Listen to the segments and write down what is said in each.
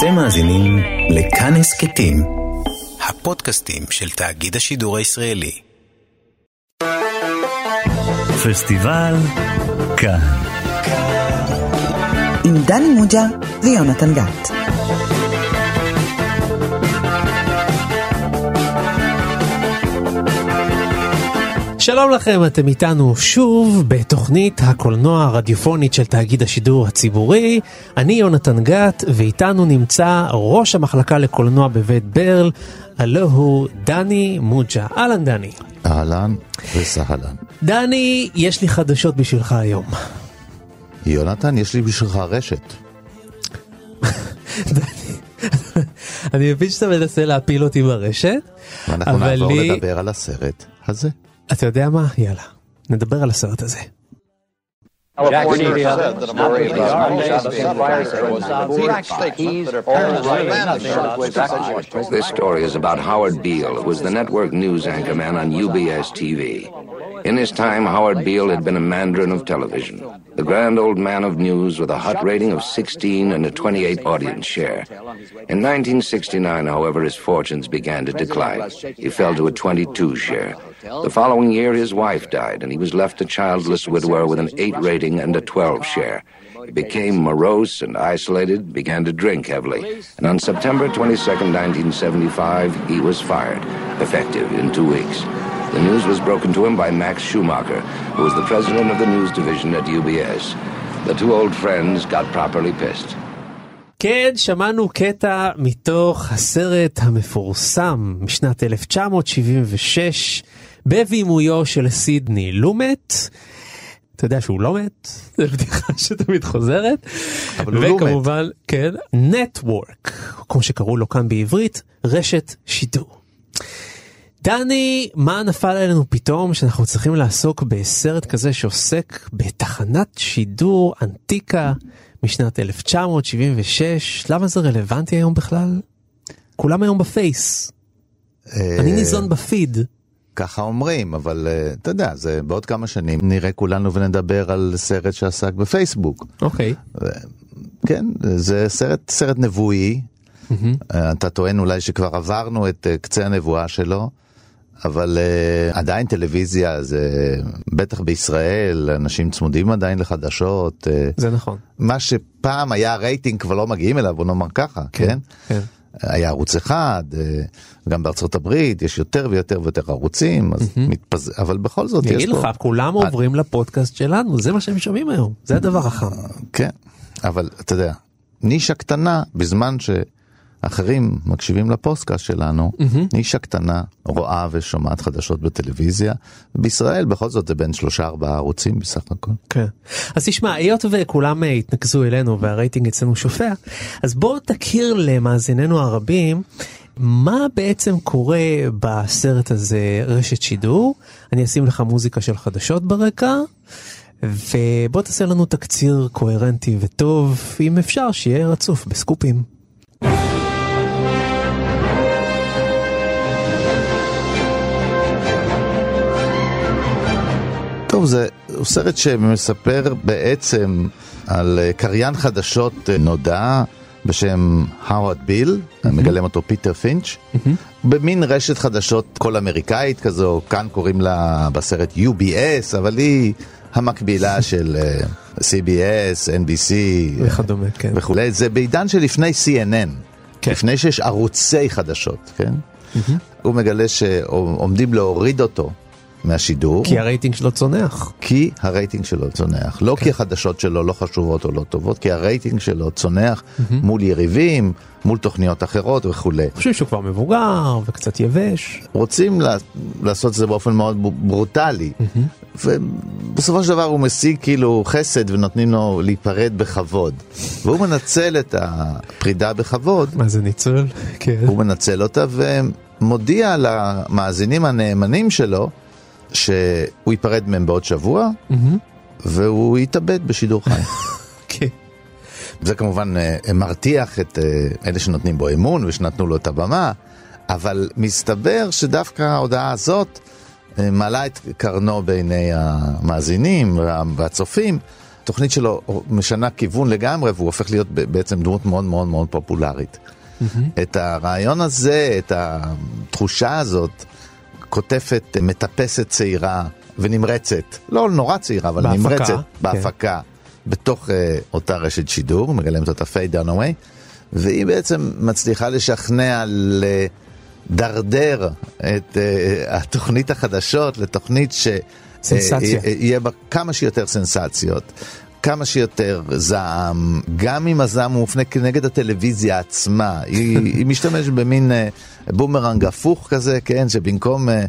אתם מאזינים לכאן הסכתים, הפודקאסטים של תאגיד השידור הישראלי. פסטיבל כאן. עם דני מוג'ה ויונתן גת. שלום לכם, אתם איתנו שוב בתוכנית הקולנוע הרדיופונית של תאגיד השידור הציבורי. אני יונתן גת, ואיתנו נמצא ראש המחלקה לקולנוע בבית ברל, הלו הוא דני מוג'ה. אהלן דני. אהלן וסהלן. דני, יש לי חדשות בשבילך היום. יונתן, יש לי בשבילך רשת. אני מבין שאתה מנסה להפיל אותי ברשת, ואנחנו נעבור לי... לדבר על הסרט הזה. אתה יודע מה? יאללה, נדבר על הסרט הזה. This story is about Howard Beale, who was the network news anchorman on UBS TV. In his time, Howard Beale had been a mandarin of television, the grand old man of news with a hot rating of 16 and a 28 audience share. In 1969, however, his fortunes began to decline. He fell to a 22 share. The following year, his wife died, and he was left a childless widower with an 8 rating and a 12 share. He became morose and isolated, began to drink heavily, and on September 22, 1975, he was fired, effective in two weeks. The news was broken to him by Max Schumacher, who was the president of the news division at UBS. The two old friends got properly pissed. כן, שמענו קטע מתוך הסרט המפורסם משנת 1976 בבימויו של סידני לומט. אתה יודע שהוא לא מת, זו בדיחה שתמיד חוזרת. אבל הוא לא מת. וכמובן, כן, נטוורק, כמו שקראו לו כאן בעברית, רשת שידור. דני, מה נפל עלינו פתאום שאנחנו צריכים לעסוק בסרט כזה שעוסק בתחנת שידור ענתיקה משנת 1976? למה זה רלוונטי היום בכלל? כולם היום בפייס. אני ניזון בפיד. ככה אומרים, אבל אה, אתה יודע, זה בעוד כמה שנים נראה כולנו ונדבר על סרט שעסק בפייסבוק. אוקיי. כן, זה סרט, סרט נבואי. אה, אתה טוען אולי שכבר עברנו את אה, קצה הנבואה שלו, אבל uh, עדיין טלוויזיה זה בטח בישראל, אנשים צמודים עדיין לחדשות. uh, זה נכון. מה שפעם היה רייטינג כבר לא מגיעים אליו, בוא נאמר ככה, כן? כן. היה ערוץ אחד, אה, גם בארצות הברית יש יותר ויותר ויותר ערוצים, אז מתפז... אבל בכל זאת יש אגיד פה... לך, כולם עוברים לפודקאסט שלנו, זה מה שהם שומעים היום, זה הדבר החם. כן, אבל אתה יודע, נישה קטנה בזמן שאחרים מקשיבים לפוסטקאסט שלנו, נישה קטנה רואה ושומעת חדשות בטלוויזיה, בישראל בכל זאת זה בין שלושה ארבעה ערוצים בסך הכל. כן. אז תשמע, היות וכולם אה, התנקזו אלינו והרייטינג אצלנו שופע, אז בוא תכיר למאזיננו הרבים. מה בעצם קורה בסרט הזה רשת שידור? אני אשים לך מוזיקה של חדשות ברקע, ובוא תעשה לנו תקציר קוהרנטי וטוב, אם אפשר שיהיה רצוף בסקופים. טוב, זה הוא סרט שמספר בעצם על אה, קריין חדשות אה, נודע בשם האווארד ביל, מגלם אותו פיטר פינץ', במין רשת חדשות כל אמריקאית כזו, כאן קוראים לה בסרט UBS, אבל היא המקבילה של אה, CBS, NBC וכדומה, כן. וכולי. זה בעידן שלפני CNN, כן. לפני שיש ערוצי חדשות, כן? הוא מגלה שעומדים להוריד אותו מהשידור. כי הרייטינג שלו צונח. כי הרייטינג שלו צונח. לא כי החדשות שלו לא חשובות או לא טובות, כי הרייטינג שלו צונח מול יריבים, מול תוכניות אחרות וכולי. חושבים שהוא כבר מבוגר וקצת יבש. רוצים לה, לעשות את זה באופן מאוד ברוטלי, ובסופו של דבר הוא משיג כאילו חסד ונותנים לו להיפרד בכבוד. והוא מנצל את הפרידה בכבוד, מה זה ניצול? כן. הוא מנצל אותה ומודיע למאזינים הנאמנים שלו שהוא ייפרד מהם בעוד שבוע, והוא יתאבד בשידור חי. כן. זה כמובן אה, מרתיח את אה, אלה שנותנים בו אמון ושנתנו לו את הבמה, אבל מסתבר שדווקא ההודעה הזאת אה, מעלה את קרנו בעיני המאזינים וה- והצופים, התוכנית שלו משנה כיוון לגמרי, והוא הופך להיות בעצם דמות מאוד מאוד מאוד פופולרית. את הרעיון הזה, את התחושה הזאת, אה, מטפסת צעירה ונמרצת, לא נורא צעירה, אבל בהפקה, נמרצת כן. בהפקה, בתוך אה, אותה רשת שידור, מגלמת אותה פיי דנווי, והיא בעצם מצליחה לשכנע לדרדר את אה, התוכנית החדשות לתוכנית ש... סנסציה. אה, יהיה בה כמה שיותר סנסציות. כמה שיותר זעם, גם אם הזעם הוא מופנה כנגד הטלוויזיה עצמה, היא, היא משתמשת במין אה, בומרנג הפוך כזה, כן, שבמקום, אה,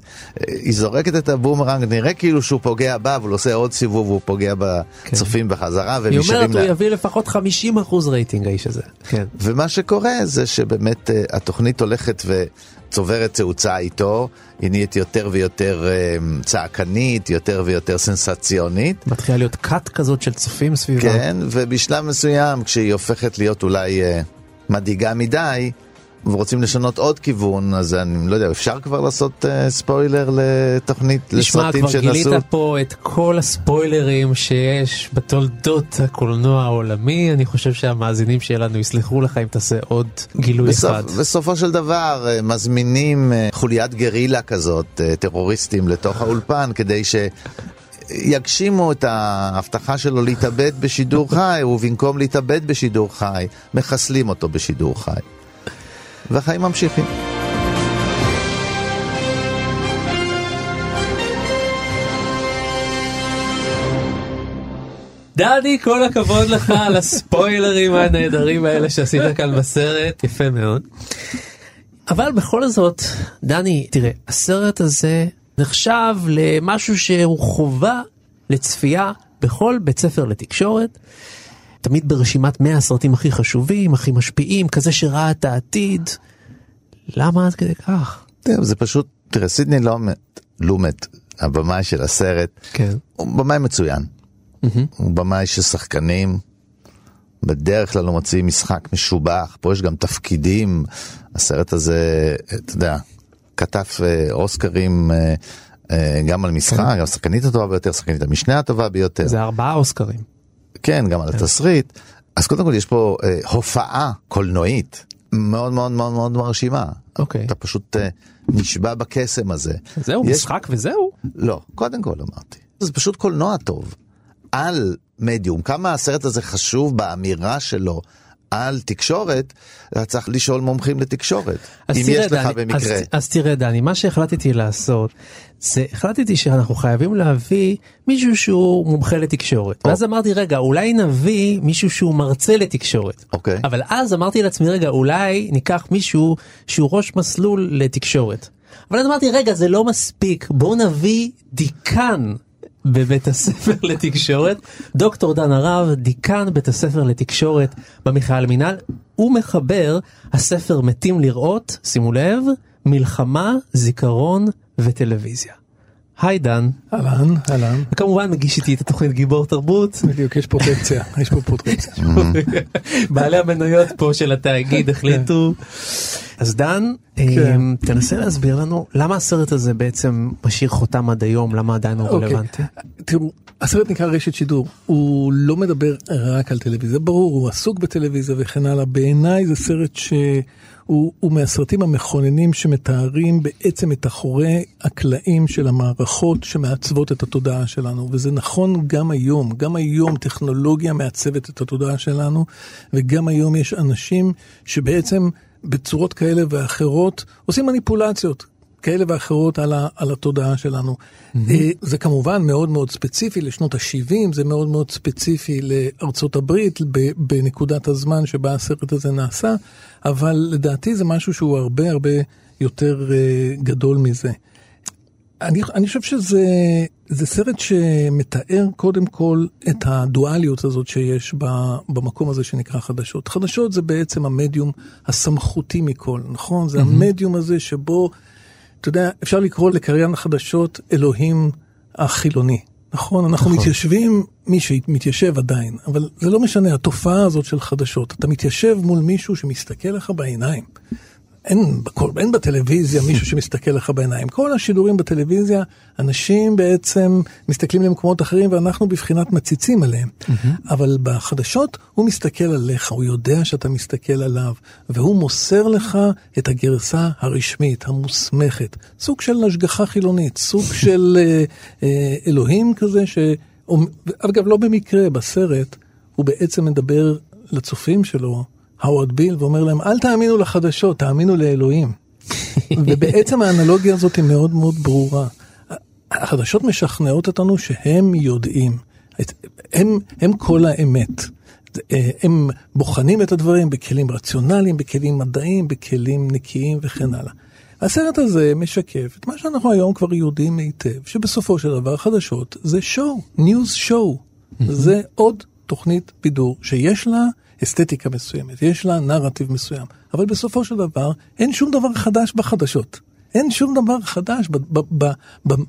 היא זורקת את הבומרנג, נראה כאילו שהוא פוגע בה, אבל הוא עושה עוד סיבוב והוא פוגע בצופים בחזרה, היא אומרת ונשארים הוא לה... יביא לפחות 50 אחוז רייטינג האיש הזה. כן. ומה שקורה זה שבאמת אה, התוכנית הולכת וצוברת תאוצה איתו, היא נהיית יותר ויותר אה, צעקנית, יותר ויותר סנסציונית. מתחילה להיות קאט כזאת של צופים סביבה. כן, ובשלב מסוים, כשהיא הופכת להיות אולי אה, מדאיגה מדי, ורוצים לשנות עוד כיוון, אז אני לא יודע, אפשר כבר לעשות אה, ספוילר לתוכנית, תשמע, לסרטים כבר גילית שנעשו? פה את כל הספוילרים שיש בתולדות הקולנוע העולמי, אני חושב שהמאזינים שלנו יסלחו לך אם תעשה עוד גילוי בסוף, אחד. בסופו של דבר אה, מזמינים אה, חוליית גרילה כזאת, טרוריסטים, לתוך האולפן כדי שיגשימו את ההבטחה שלו להתאבד בשידור חי, ובמקום להתאבד בשידור חי, מחסלים אותו בשידור חי. והחיים ממשיכים. דני, כל הכבוד לך על הספוילרים הנהדרים האלה שעשית כאן בסרט, יפה מאוד. אבל בכל זאת, דני, תראה, הסרט הזה נחשב למשהו שהוא חובה לצפייה בכל בית ספר לתקשורת. תמיד ברשימת 100 הסרטים הכי חשובים, הכי משפיעים, כזה שראה את העתיד. למה עד כדי כך? זה פשוט, תראה, סידני לומט, לומט, הבמאי של הסרט, כן. הוא במאי מצוין. הוא במאי של שחקנים, בדרך כלל הוא מוציא משחק משובח, פה יש גם תפקידים, הסרט הזה, אתה יודע, כתב אה, אוסקרים אה, אה, גם על משחק, גם השחקנית הטובה ביותר, שחקנית המשנה הטובה ביותר. זה ארבעה אוסקרים. כן, גם על התסריט. אז קודם כל יש פה אה, הופעה קולנועית מאוד מאוד מאוד מאוד מרשימה. אוקיי. אתה פשוט אה, נשבע בקסם הזה. זהו, יש- משחק וזהו. לא, קודם כל אמרתי. זה פשוט קולנוע טוב. על מדיום, כמה הסרט הזה חשוב באמירה שלו על תקשורת, אתה צריך לשאול מומחים לתקשורת. אם תראה, יש לך דני, במקרה. אז, אז תראה דני, מה שהחלטתי לעשות, זה החלטתי שאנחנו חייבים להביא מישהו שהוא מומחה לתקשורת. או. ואז אמרתי, רגע, אולי נביא מישהו שהוא מרצה לתקשורת. אוקיי. אבל אז אמרתי לעצמי, רגע, אולי ניקח מישהו שהוא ראש מסלול לתקשורת. אבל אז אמרתי, רגע, זה לא מספיק, בואו נביא דיקן. בבית הספר לתקשורת, דוקטור דן הרב, דיקן בית הספר לתקשורת במכלל מינהל, הוא מחבר הספר מתים לראות, שימו לב, מלחמה, זיכרון וטלוויזיה. היי דן, אהלן, אהלן, וכמובן מגיש איתי את התוכנית גיבור תרבות, בדיוק, יש פרוטקציה, יש פה פרוטקציה. בעלי המניות פה של התאגיד החליטו. אז דן, אמ, תנסה להסביר לנו למה הסרט הזה בעצם משאיר חותם עד היום, למה עדיין הוא אוקיי. רלוונטי. תראו, הסרט נקרא רשת שידור, הוא לא מדבר רק על טלוויזיה, ברור, הוא עסוק בטלוויזיה וכן הלאה. בעיניי זה סרט שהוא הוא מהסרטים המכוננים שמתארים בעצם את אחורי הקלעים של המערכות שמעצבות את התודעה שלנו, וזה נכון גם היום, גם היום טכנולוגיה מעצבת את התודעה שלנו, וגם היום יש אנשים שבעצם בצורות כאלה ואחרות עושים מניפולציות. כאלה ואחרות על, ה, על התודעה שלנו. Mm-hmm. זה כמובן מאוד מאוד ספציפי לשנות ה-70, זה מאוד מאוד ספציפי לארצות הברית בנקודת הזמן שבה הסרט הזה נעשה, אבל לדעתי זה משהו שהוא הרבה הרבה יותר uh, גדול מזה. אני, אני חושב שזה זה סרט שמתאר קודם כל את הדואליות הזאת שיש ב, במקום הזה שנקרא חדשות. חדשות זה בעצם המדיום הסמכותי מכל, נכון? זה mm-hmm. המדיום הזה שבו, אתה יודע, אפשר לקרוא לקריין החדשות אלוהים החילוני. נכון, אנחנו נכון. מתיישבים, מי שמתיישב עדיין, אבל זה לא משנה, התופעה הזאת של חדשות, אתה מתיישב מול מישהו שמסתכל לך בעיניים. אין, אין בטלוויזיה מישהו שמסתכל לך בעיניים. כל השידורים בטלוויזיה, אנשים בעצם מסתכלים למקומות אחרים ואנחנו בבחינת מציצים עליהם. אבל בחדשות הוא מסתכל עליך, הוא יודע שאתה מסתכל עליו, והוא מוסר לך את הגרסה הרשמית, המוסמכת. סוג של השגחה חילונית, סוג של אה, אה, אלוהים כזה, ש... אגב, לא במקרה, בסרט הוא בעצם מדבר לצופים שלו. האוורד ביל ואומר להם אל תאמינו לחדשות, תאמינו לאלוהים. ובעצם האנלוגיה הזאת היא מאוד מאוד ברורה. החדשות משכנעות אותנו שהם יודעים, הם, הם כל האמת. הם בוחנים את הדברים בכלים רציונליים, בכלים מדעיים, בכלים נקיים וכן הלאה. הסרט הזה משקף את מה שאנחנו היום כבר יודעים היטב, שבסופו של דבר חדשות זה שואו, ניוז שואו. זה עוד תוכנית בידור שיש לה אסתטיקה מסוימת, יש לה נרטיב מסוים, אבל בסופו של דבר אין שום דבר חדש בחדשות. אין שום דבר חדש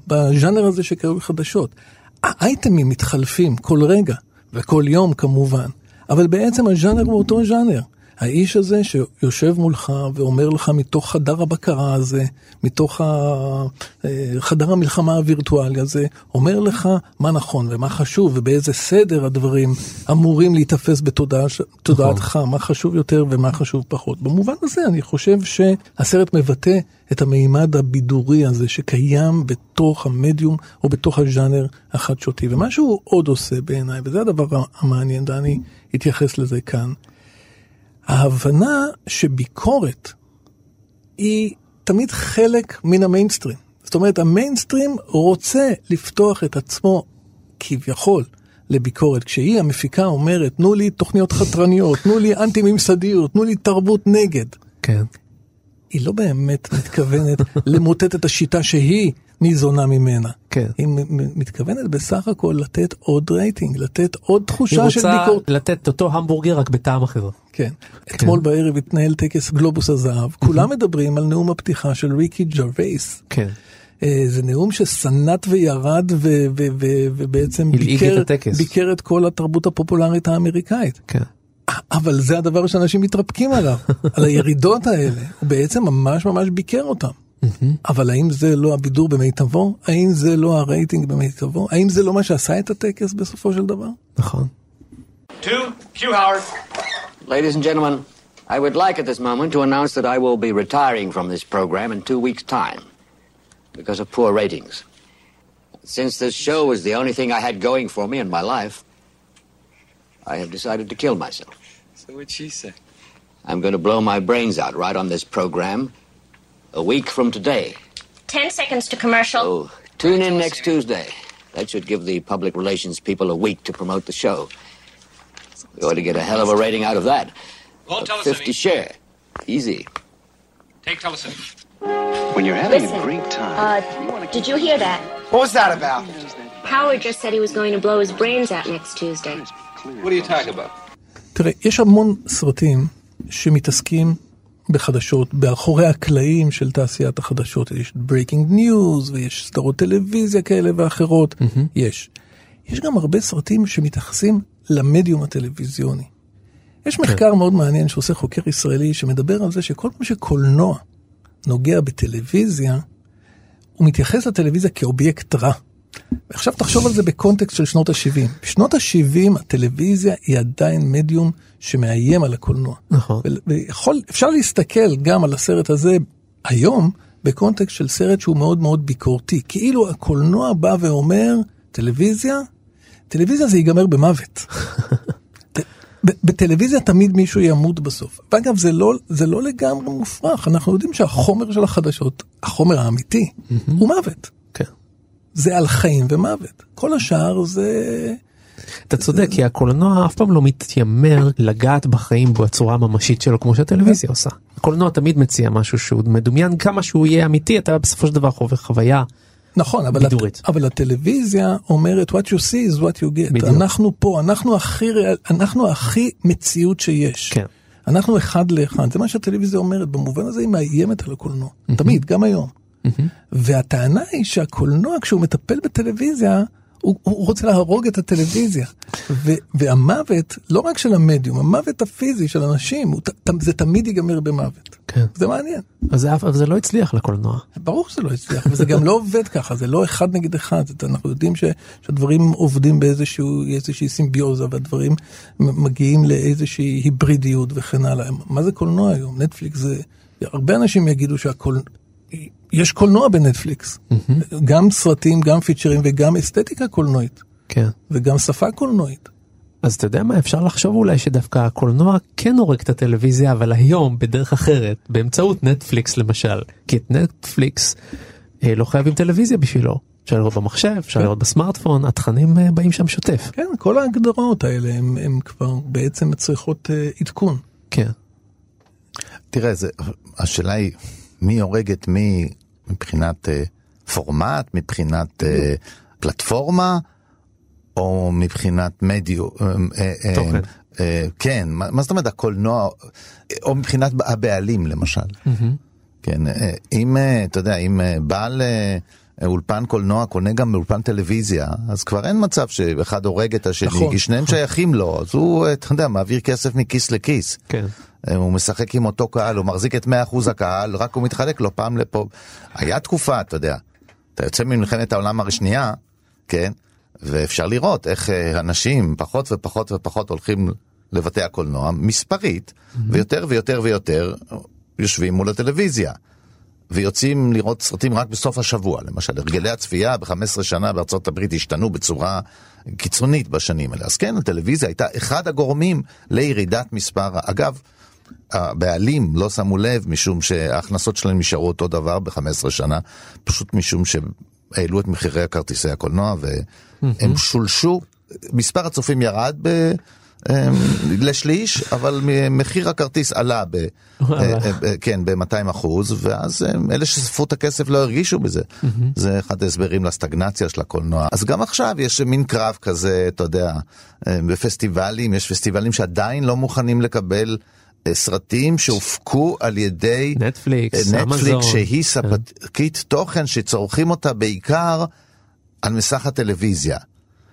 בז'אנר הזה שקרוי חדשות. האייטמים מתחלפים כל רגע, וכל יום כמובן, אבל בעצם הז'אנר הוא אותו ז'אנר. האיש הזה שיושב מולך ואומר לך מתוך חדר הבקרה הזה, מתוך אה, חדר המלחמה הווירטואלי הזה, אומר לך מה נכון ומה חשוב ובאיזה סדר הדברים אמורים להיתפס בתודעתך, נכון. מה חשוב יותר ומה חשוב פחות. במובן הזה אני חושב שהסרט מבטא את המימד הבידורי הזה שקיים בתוך המדיום או בתוך הז'אנר החדשותי. ומה שהוא עוד עושה בעיניי, וזה הדבר המעניין, דני התייחס לזה כאן, ההבנה שביקורת היא תמיד חלק מן המיינסטרים. זאת אומרת, המיינסטרים רוצה לפתוח את עצמו כביכול לביקורת. כשהיא המפיקה אומרת, תנו לי תוכניות חתרניות, תנו לי אנטי-ממסדיות, תנו לי תרבות נגד. כן. היא לא באמת מתכוונת למוטט את השיטה שהיא ניזונה ממנה. כן. היא מתכוונת בסך הכל לתת עוד רייטינג, לתת עוד תחושה של ביקורת. היא רוצה לתת אותו המבורגר רק בטעם אחר. כן. כן. אתמול בערב התנהל טקס גלובוס הזהב, כולם מדברים על נאום הפתיחה של ריקי ג'רווייס. כן. אה, זה נאום שסנט וירד ובעצם ביקר, ביקר את כל התרבות הפופולרית האמריקאית. כן. אבל זה הדבר שאנשים מתרפקים עליו, על הירידות האלה. הוא בעצם ממש ממש ביקר אותם. אבל האם זה לא הבידור במיטבו? האם זה לא הרייטינג במיטבו? האם זה לא מה שעשה את הטקס בסופו של דבר? נכון. Ladies and gentlemen, I would like at this moment to announce that I will be retiring from this program in two weeks' time because of poor ratings. Since this show was the only thing I had going for me in my life, I have decided to kill myself. So what'd she say? I'm going to blow my brains out right on this program a week from today. Ten seconds to commercial. Oh, tune in next Tuesday. That should give the public relations people a week to promote the show. We ought to get a hell of a rating out of that. Won't tell us 50 share. Easy. Take Telesyn. When you're having Listen, a great time. uh, did you hear that? What was that about? Howard just said he was going to blow his brains out next Tuesday. What are you talking about? תראה, יש המון סרטים שמתעסקים בחדשות, באחורי הקלעים של תעשיית החדשות. יש breaking news ויש סדרות טלוויזיה כאלה ואחרות. Mm-hmm. יש. יש גם הרבה סרטים שמתייחסים למדיום הטלוויזיוני. יש מחקר מאוד מעניין שעושה חוקר ישראלי שמדבר על זה שכל פעם שקולנוע נוגע בטלוויזיה, הוא מתייחס לטלוויזיה כאובייקט רע. עכשיו תחשוב על זה בקונטקסט של שנות ה-70. בשנות ה-70 הטלוויזיה היא עדיין מדיום שמאיים על הקולנוע. נכון. ויכול, אפשר להסתכל גם על הסרט הזה היום בקונטקסט של סרט שהוא מאוד מאוד ביקורתי. כאילו הקולנוע בא ואומר, טלוויזיה, טלוויזיה זה ייגמר במוות. בטלוויזיה תמיד מישהו ימות בסוף. ואגב, זה לא, זה לא לגמרי מופרך, אנחנו יודעים שהחומר של החדשות, החומר האמיתי, הוא מוות. זה על חיים ומוות. כל השאר זה... אתה צודק, כי הקולנוע אף פעם לא מתיימר לגעת בחיים בצורה הממשית שלו כמו שהטלוויזיה עושה. הקולנוע תמיד מציע משהו שהוא מדומיין כמה שהוא יהיה אמיתי, אתה בסופו של דבר חווה חוויה. נכון, אבל, הט... אבל הטלוויזיה אומרת what you see is what you get. בדיוק. אנחנו פה, אנחנו הכי, אנחנו הכי מציאות שיש. כן. אנחנו אחד לאחד, זה מה שהטלוויזיה אומרת, במובן הזה היא מאיימת על הקולנוע. תמיד, גם היום. Mm-hmm. והטענה היא שהקולנוע כשהוא מטפל בטלוויזיה, הוא, הוא רוצה להרוג את הטלוויזיה. ו, והמוות, לא רק של המדיום, המוות הפיזי של אנשים, הוא, ת- זה תמיד ייגמר במוות. כן. זה מעניין. אז זה אבל זה לא הצליח לקולנוע. ברור שזה לא הצליח, וזה גם לא עובד ככה, זה לא אחד נגד אחד, זה- אנחנו יודעים ש, שהדברים עובדים באיזושהי סימביוזה, והדברים מגיעים לאיזושהי היברידיות וכן הלאה. מה זה קולנוע היום? נטפליקס זה... הרבה אנשים יגידו שהקול... יש קולנוע בנטפליקס. גם סרטים, גם פיצ'רים וגם אסתטיקה קולנועית, כן. וגם שפה קולנועית. אז אתה יודע מה, אפשר לחשוב אולי שדווקא הקולנוע כן הורג את הטלוויזיה, אבל היום בדרך אחרת, באמצעות נטפליקס למשל. כי את נטפליקס אה, לא חייבים טלוויזיה בשבילו. אפשר לראות במחשב, אפשר לראות בסמארטפון, התכנים אה, באים שם שוטף. כן, כל ההגדרות האלה הם כבר בעצם צריכות אה, עדכון. כן. תראה, זה, השאלה היא, מי הורג את מי מבחינת אה, פורמט, מבחינת אה, פלטפורמה, או מבחינת מדיו... אה, אה, אה, תוכן. אה, כן, מה, מה זאת אומרת הקולנוע, או מבחינת הבעלים למשל. כן, אה, אם, אה, אתה יודע, אם אה, בעל אה, אולפן קולנוע קונה גם אולפן טלוויזיה, אז כבר אין מצב שאחד הורג את השני, נכון, כי שניהם נכון. שייכים לו, אז הוא, אה, אתה יודע, מעביר כסף מכיס לכיס. כן. אה, הוא משחק עם אותו קהל, הוא מחזיק את 100% הקהל, רק הוא מתחלק לו פעם לפה. היה תקופה, אתה יודע, אתה יוצא ממלחמת העולם השנייה, כן, ואפשר לראות איך אה, אנשים פחות ופחות ופחות הולכים לבתי הקולנוע, מספרית, ויותר ויותר ויותר יושבים מול הטלוויזיה. ויוצאים לראות סרטים רק בסוף השבוע, למשל, הרגלי הצפייה ב-15 שנה בארצות הברית השתנו בצורה קיצונית בשנים האלה. אז כן, הטלוויזיה הייתה אחד הגורמים לירידת מספר, אגב, הבעלים לא שמו לב משום שההכנסות שלהם נשארו אותו דבר ב-15 שנה, פשוט משום שהעלו את מחירי הכרטיסי הקולנוע והם שולשו, מספר הצופים ירד ב... לשליש, אבל מחיר הכרטיס עלה ב... אה, אה, כן, ב-200 אחוז, ואז אלה שספרו את הכסף לא הרגישו בזה. זה אחד ההסברים לסטגנציה של הקולנוע. אז גם עכשיו יש מין קרב כזה, אתה יודע, אה, בפסטיבלים, יש פסטיבלים שעדיין לא מוכנים לקבל סרטים שהופקו על ידי נטפליקס, אה, אמזון. נטפליקס, שהיא ספקית תוכן שצורכים אותה בעיקר על מסך הטלוויזיה,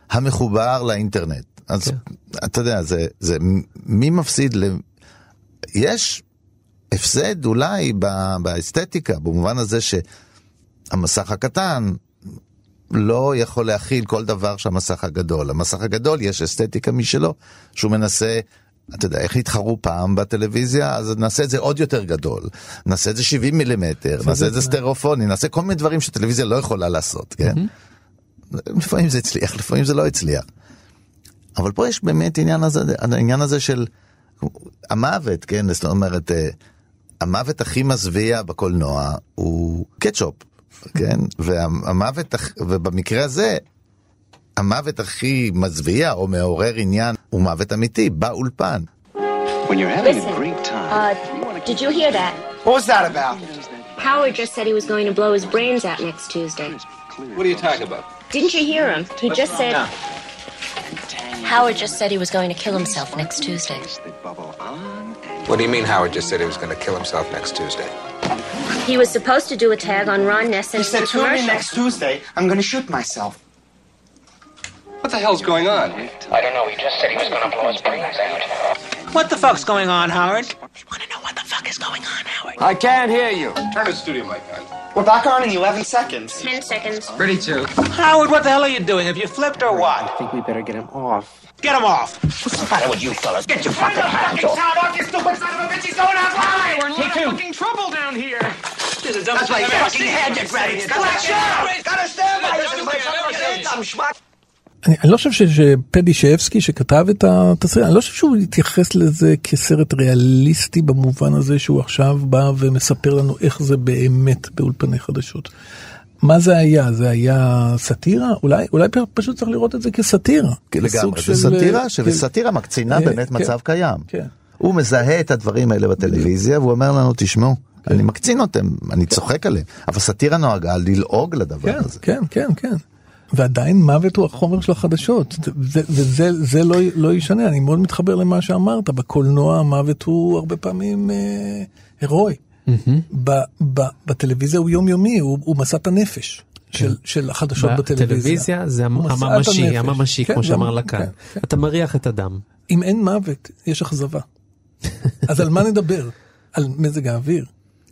המחובר לאינטרנט. אז כן. אתה יודע, זה, זה מי מפסיד ל... יש הפסד אולי ב- באסתטיקה, במובן הזה שהמסך הקטן לא יכול להכיל כל דבר שהמסך הגדול. המסך הגדול יש אסתטיקה משלו, שהוא מנסה, אתה יודע, איך התחרו פעם בטלוויזיה, אז נעשה את זה עוד יותר גדול. נעשה את זה 70 מילימטר, נעשה את זה סטריאופוני, נעשה כל מיני דברים שטלוויזיה לא יכולה לעשות, כן? לפעמים זה הצליח, לפעמים זה לא הצליח. אבל פה יש באמת עניין הזה, העניין הזה של המוות, כן? זאת אומרת, אה, המוות הכי מזוויע בקולנוע הוא קטשופ, כן? והמוות, ובמקרה הזה, המוות הכי מזוויע או מעורר עניין הוא מוות אמיתי, באולפן. When you're having Listen, a great time, uh, did you hear that? What was that about? Howard just said he was going to blow his brains out next Tuesday. What are you talking about? Didn't you hear him? He just said. Howard just said he was going to kill himself next Tuesday. What do you mean Howard just said he was going to kill himself next Tuesday? He was supposed to do a tag on Ron Ness He and said, the tune in commercial. next Tuesday. I'm gonna shoot myself. What the hell's going on? I don't know. He just said he was going to blow his brains out. What the fuck's going on, Howard? I want to know what the fuck is going on, Howard. I can't hear you. Turn the studio mic on. We're back on in 11 seconds. Ten seconds. Ready to. Howard, what the hell are you doing? Have you flipped or what? I think we better get him off. Get him off. What's the matter with you fellas? Get your fucking hands off. sound off, you stupid son of a bitch! He's going offline! We're in a lot of fucking trouble down here! That's why your fucking head gets ready. Gotta stand by you, stupid son of a bitch! I'm schmuck. אני, אני לא חושב ש- שפדי שפסקי שכתב את התסריט, אני לא חושב שהוא התייחס לזה כסרט ריאליסטי במובן הזה שהוא עכשיו בא ומספר לנו איך זה באמת באולפני חדשות. מה זה היה? זה היה סאטירה? אולי, אולי פשוט צריך לראות את זה כסאטירה. לגמרי, של- זה סאטירה, כן. שסאטירה מקצינה אה, באמת כן, מצב קיים. כן. הוא מזהה את הדברים האלה בטלוויזיה, והוא אומר לנו, תשמעו, אני מקצין אותם, אני צוחק עליהם, אבל סאטירה נוהגה ללעוג לדבר כן, הזה. כן, כן, כן. ועדיין מוות הוא החומר של החדשות, זה- וזה זה לא, לא ישנה, אני מאוד מתחבר למה שאמרת, בקולנוע המוות הוא הרבה פעמים אה, הירואי. ב, ב, בטלוויזיה הוא יומיומי, הוא, הוא מסת הנפש. כן. של, של החדשות בטלוויזיה. בטלוויזיה זה המ- משאת הממשי. הממשי, כן, כמו זה- שאמר לקן. כן, כן. אתה מריח את הדם. אם אין מוות, יש אכזבה. אז על מה נדבר? על מזג האוויר.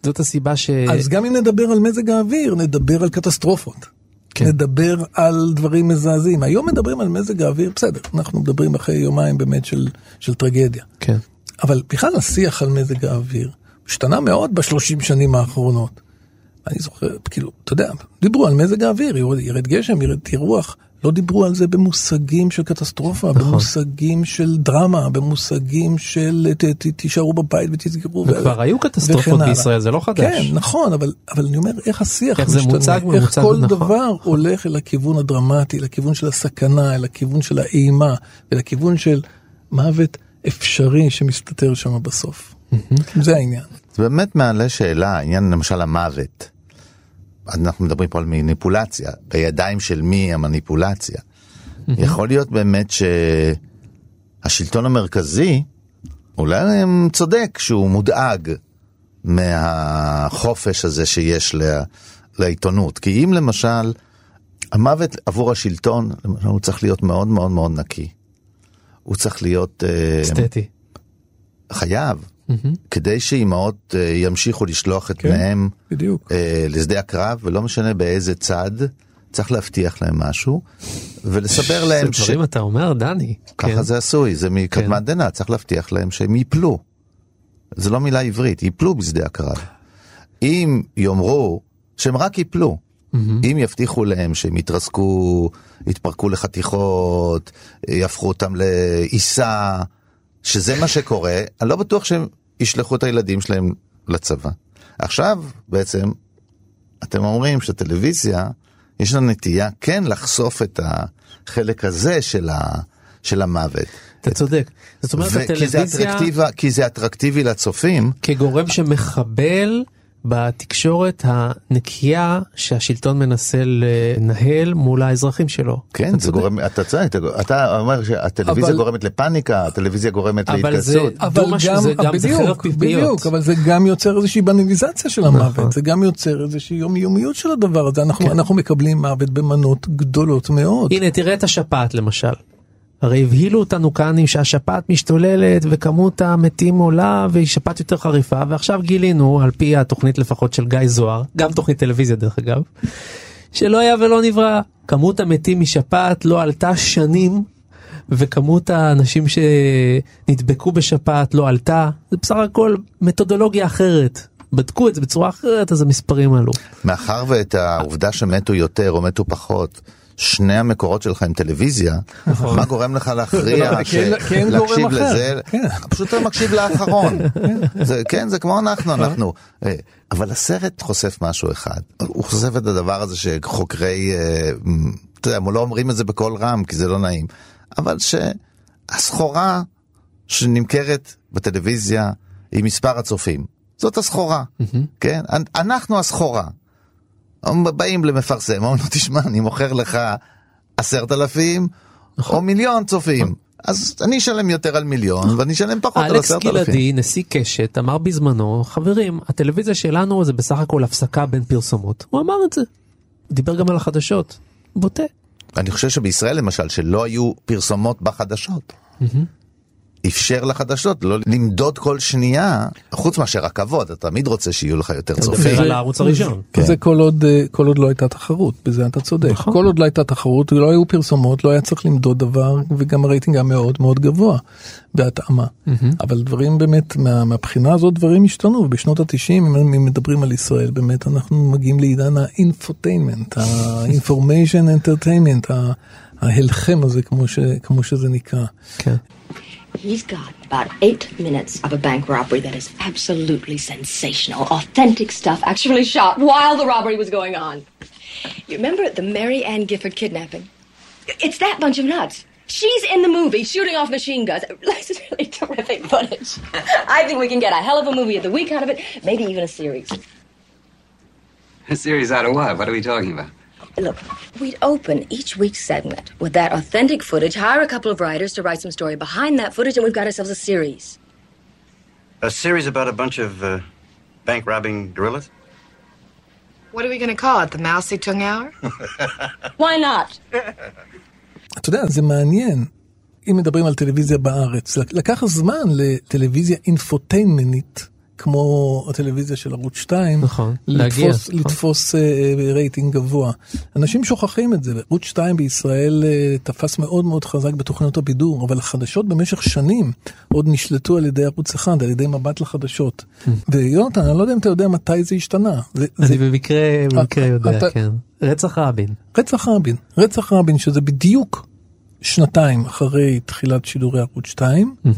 זאת הסיבה ש... אז גם אם נדבר על מזג האוויר, נדבר על קטסטרופות. כן. נדבר על דברים מזעזעים. היום מדברים על מזג האוויר, בסדר, אנחנו מדברים אחרי יומיים באמת של, של טרגדיה. כן. אבל בכלל השיח על מזג האוויר השתנה מאוד בשלושים שנים האחרונות. אני זוכר, כאילו, אתה יודע, דיברו על מזג האוויר, ירד, ירד גשם, ירד רוח, לא דיברו על זה במושגים של קטסטרופה, נכון. במושגים של דרמה, במושגים של ת, ת, תישארו בבית ותסגרו. וכבר היו קטסטרופות. בישראל, זה לא חדש. כן, נכון, אבל, אבל אני אומר, איך השיח איך זה משתנה, מוצג איך ומוצג כל נכון. דבר הולך אל הכיוון הדרמטי, לכיוון של הסכנה, אל הכיוון של האימה, ולכיוון של מוות אפשרי שמסתתר שם בסוף. זה העניין. זה באמת מעלה שאלה, עניין למשל המוות. אנחנו מדברים פה על מניפולציה, בידיים של מי המניפולציה. יכול להיות באמת שהשלטון המרכזי, אולי הם צודק שהוא מודאג מהחופש הזה שיש לה, לעיתונות. כי אם למשל, המוות עבור השלטון, למשל, הוא צריך להיות מאוד מאוד מאוד נקי. הוא צריך להיות... אה, אסתטי. חייב. כדי שאימהות אה, ימשיכו לשלוח את כן, בניהם בדיוק. אה, לשדה הקרב, ולא משנה באיזה צד, צריך להבטיח להם משהו, ולספר להם זה דברים אתה אומר, דני. ככה כן. זה עשוי, זה מקדמת דנא, צריך להבטיח להם שהם ייפלו. זה לא מילה עברית, ייפלו בשדה הקרב. אם יאמרו שהם רק ייפלו, אם יבטיחו להם שהם יתרסקו, יתפרקו לחתיכות, יהפכו אותם לעיסה, שזה מה שקורה, אני לא בטוח שהם ישלחו את הילדים שלהם לצבא. עכשיו בעצם אתם אומרים שהטלוויזיה יש לה נטייה כן לחשוף את החלק הזה של, ה, של המוות. אתה צודק. זאת אומרת, הטלוויזיה כי זה אטרקטיבי לצופים. כגורם שמחבל בתקשורת הנקייה שהשלטון מנסה לנהל מול האזרחים שלו. כן, אתה זה. גורם, אתה צודק, אתה- אומר שהטלוויזיה אבל- גורמת לפאניקה, הטלוויזיה גורמת אבל זה- להתכנסות. אבל דומה שזה גם זה בדיוק. בדיוק, אבל זה גם יוצר איזושהי בנליזציה של נכון. המוות, זה גם יוצר איזושהי יומיומיות של הדבר הזה, אנחנו, כן. אנחנו מקבלים מוות במנות גדולות מאוד. הנה, תראה את השפעת למשל. הרי הבהילו אותנו כאן עם שהשפעת משתוללת וכמות המתים עולה והיא שפעת יותר חריפה ועכשיו גילינו על פי התוכנית לפחות של גיא זוהר גם תוכנית טלוויזיה דרך אגב שלא היה ולא נברא. כמות המתים משפעת לא עלתה שנים וכמות האנשים שנדבקו בשפעת לא עלתה. זה בסך הכל מתודולוגיה אחרת. בדקו את זה בצורה אחרת אז המספרים עלו. מאחר ואת העובדה שמתו יותר או מתו פחות, שני המקורות שלך הם טלוויזיה, מה גורם לך להכריע אין גורם להקשיב. לזה? כן. פשוט אתה מקשיב לאחרון. כן, זה כמו אנחנו, אנחנו. אה, אבל הסרט חושף משהו אחד, הוא חושף את הדבר הזה שחוקרי, אה, אתה יודע, הם לא אומרים את זה בקול רם כי זה לא נעים, אבל שהסחורה שנמכרת בטלוויזיה היא מספר הצופים. זאת הסחורה, כן? אנ- אנחנו הסחורה. באים למפרסם, אומרים לו, תשמע, אני מוכר לך עשרת אלפים או מיליון צופים. אז אני אשלם יותר על מיליון ואני אשלם פחות על אלכס עשרת אלפים. גלעדי, נשיא קשת, אמר בזמנו, חברים, הטלוויזיה שלנו זה בסך הכל הפסקה בין פרסומות. הוא אמר את זה. דיבר גם על החדשות. בוטה. אני חושב שבישראל למשל, שלא היו פרסומות בחדשות. אפשר לחדשות לא למדוד כל שנייה, חוץ מאשר הכבוד, אתה תמיד רוצה שיהיו לך יותר צופים. על הערוץ הראשון. כן. זה כל עוד, אה, כל עוד לא הייתה תחרות, בזה אתה צודק. נכון. כל עוד לא הייתה תחרות, לא היו פרסומות, לא היה צריך למדוד דבר, וגם הרייטינג היה מאוד מאוד גבוה בהתאמה. אבל דברים באמת, מה, מהבחינה הזאת דברים השתנו, ובשנות התשעים, אם אם מדברים על ישראל, באמת אנחנו מגיעים לעידן ה infotainment, ה-information entertainment, ההלחם הזה, כמו, ש, כמו שזה נקרא. כן. He's got about eight minutes of a bank robbery that is absolutely sensational. Authentic stuff actually shot while the robbery was going on. You remember the Mary Ann Gifford kidnapping? It's that bunch of nuts. She's in the movie shooting off machine guns. This is really terrific footage. I think we can get a hell of a movie of the week out of it, maybe even a series. A series out of what? What are we talking about? Look, we'd open each week's segment with that authentic footage, hire a couple of writers to write some story behind that footage, and we've got ourselves a series. A series about a bunch of uh, bank robbing gorillas? What are we going to call it? The Mousy Tung Hour? Why not? אתה יודע, זה מעניין. אם מדברים על טלוויזיה בארץ, לקח זמן לטלוויזיה אינפוטיינמנית, כמו הטלוויזיה של ערוץ 2, נכון, לתפוס, להגיע, לתפוס uh, רייטינג גבוה. אנשים שוכחים את זה, ערוץ 2 בישראל uh, תפס מאוד מאוד חזק בתוכניות הבידור, אבל החדשות במשך שנים עוד נשלטו על ידי ערוץ 1, על ידי מבט לחדשות. ויונתן, אני לא יודע אם אתה יודע מתי זה השתנה. זה, אני זה... במקרה, במקרה יודע, אתה- כן. רצח רבין. רצח רבין, רצח רבין, שזה בדיוק שנתיים אחרי תחילת שידורי ערוץ 2. Uh,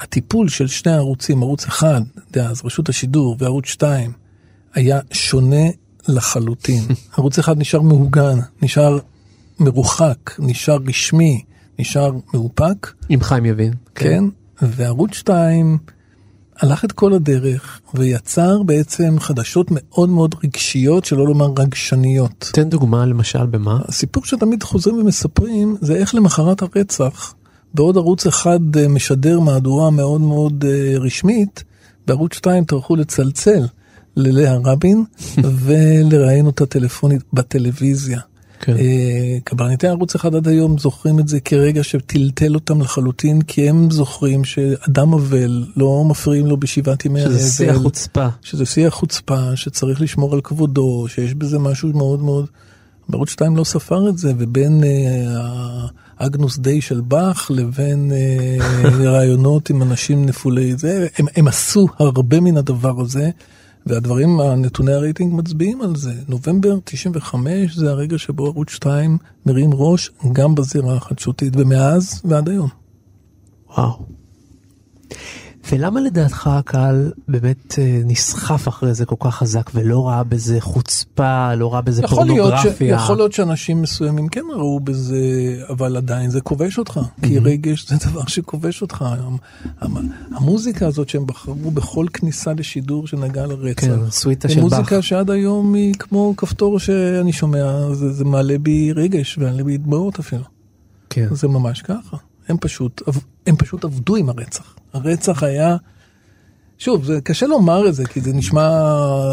הטיפול של שני הערוצים, ערוץ אחד, דאז רשות השידור וערוץ 2, היה שונה לחלוטין. ערוץ אחד נשאר מהוגן, נשאר מרוחק, נשאר רשמי, נשאר מאופק. אם חיים יבין. כן, וערוץ 2 הלך את כל הדרך ויצר בעצם חדשות מאוד מאוד רגשיות, שלא לומר רגשניות. תן דוגמה למשל במה? הסיפור שתמיד חוזרים ומספרים זה איך למחרת הרצח, בעוד ערוץ אחד אה, משדר מהדורה מאוד מאוד אה, רשמית, בערוץ 2 טרחו לצלצל ללאה רבין ולראיין אותה טלפונית בטלוויזיה. כן. אה, קברניטי ערוץ אחד עד היום זוכרים את זה כרגע שטלטל אותם לחלוטין, כי הם זוכרים שאדם אבל לא מפריעים לו בשבעת ימי האבל. שזה שיא החוצפה. שזה שיא החוצפה, שצריך לשמור על כבודו, שיש בזה משהו מאוד מאוד... בערוץ 2 לא ספר את זה, ובין אה, האגנוס דיי של באך לבין אה, רעיונות עם אנשים נפולי זה, הם, הם עשו הרבה מן הדבר הזה, והדברים, הנתוני הרייטינג מצביעים על זה. נובמבר 95 זה הרגע שבו ערוץ 2 מרים ראש גם בזירה החדשותית, ומאז ועד היום. וואו. ולמה לדעתך הקהל באמת אה, נסחף אחרי זה כל כך חזק ולא ראה בזה חוצפה, לא ראה בזה יכול להיות, ש, פורנוגרפיה? יכול להיות שאנשים מסוימים כן ראו בזה, אבל עדיין זה כובש אותך, כי רגש זה דבר שכובש אותך. המ- המ- המוזיקה הזאת שהם בחרו בכל כניסה לשידור שנגע לרצח, כן, הסוויטה היא של מוזיקה באך. שעד היום היא כמו כפתור שאני שומע, זה, זה מעלה בי רגש ומעלה בי דמעות אפילו. כן. זה ממש ככה. הם פשוט, הם פשוט עבדו עם הרצח. הרצח היה, שוב, זה קשה לומר את זה, כי זה נשמע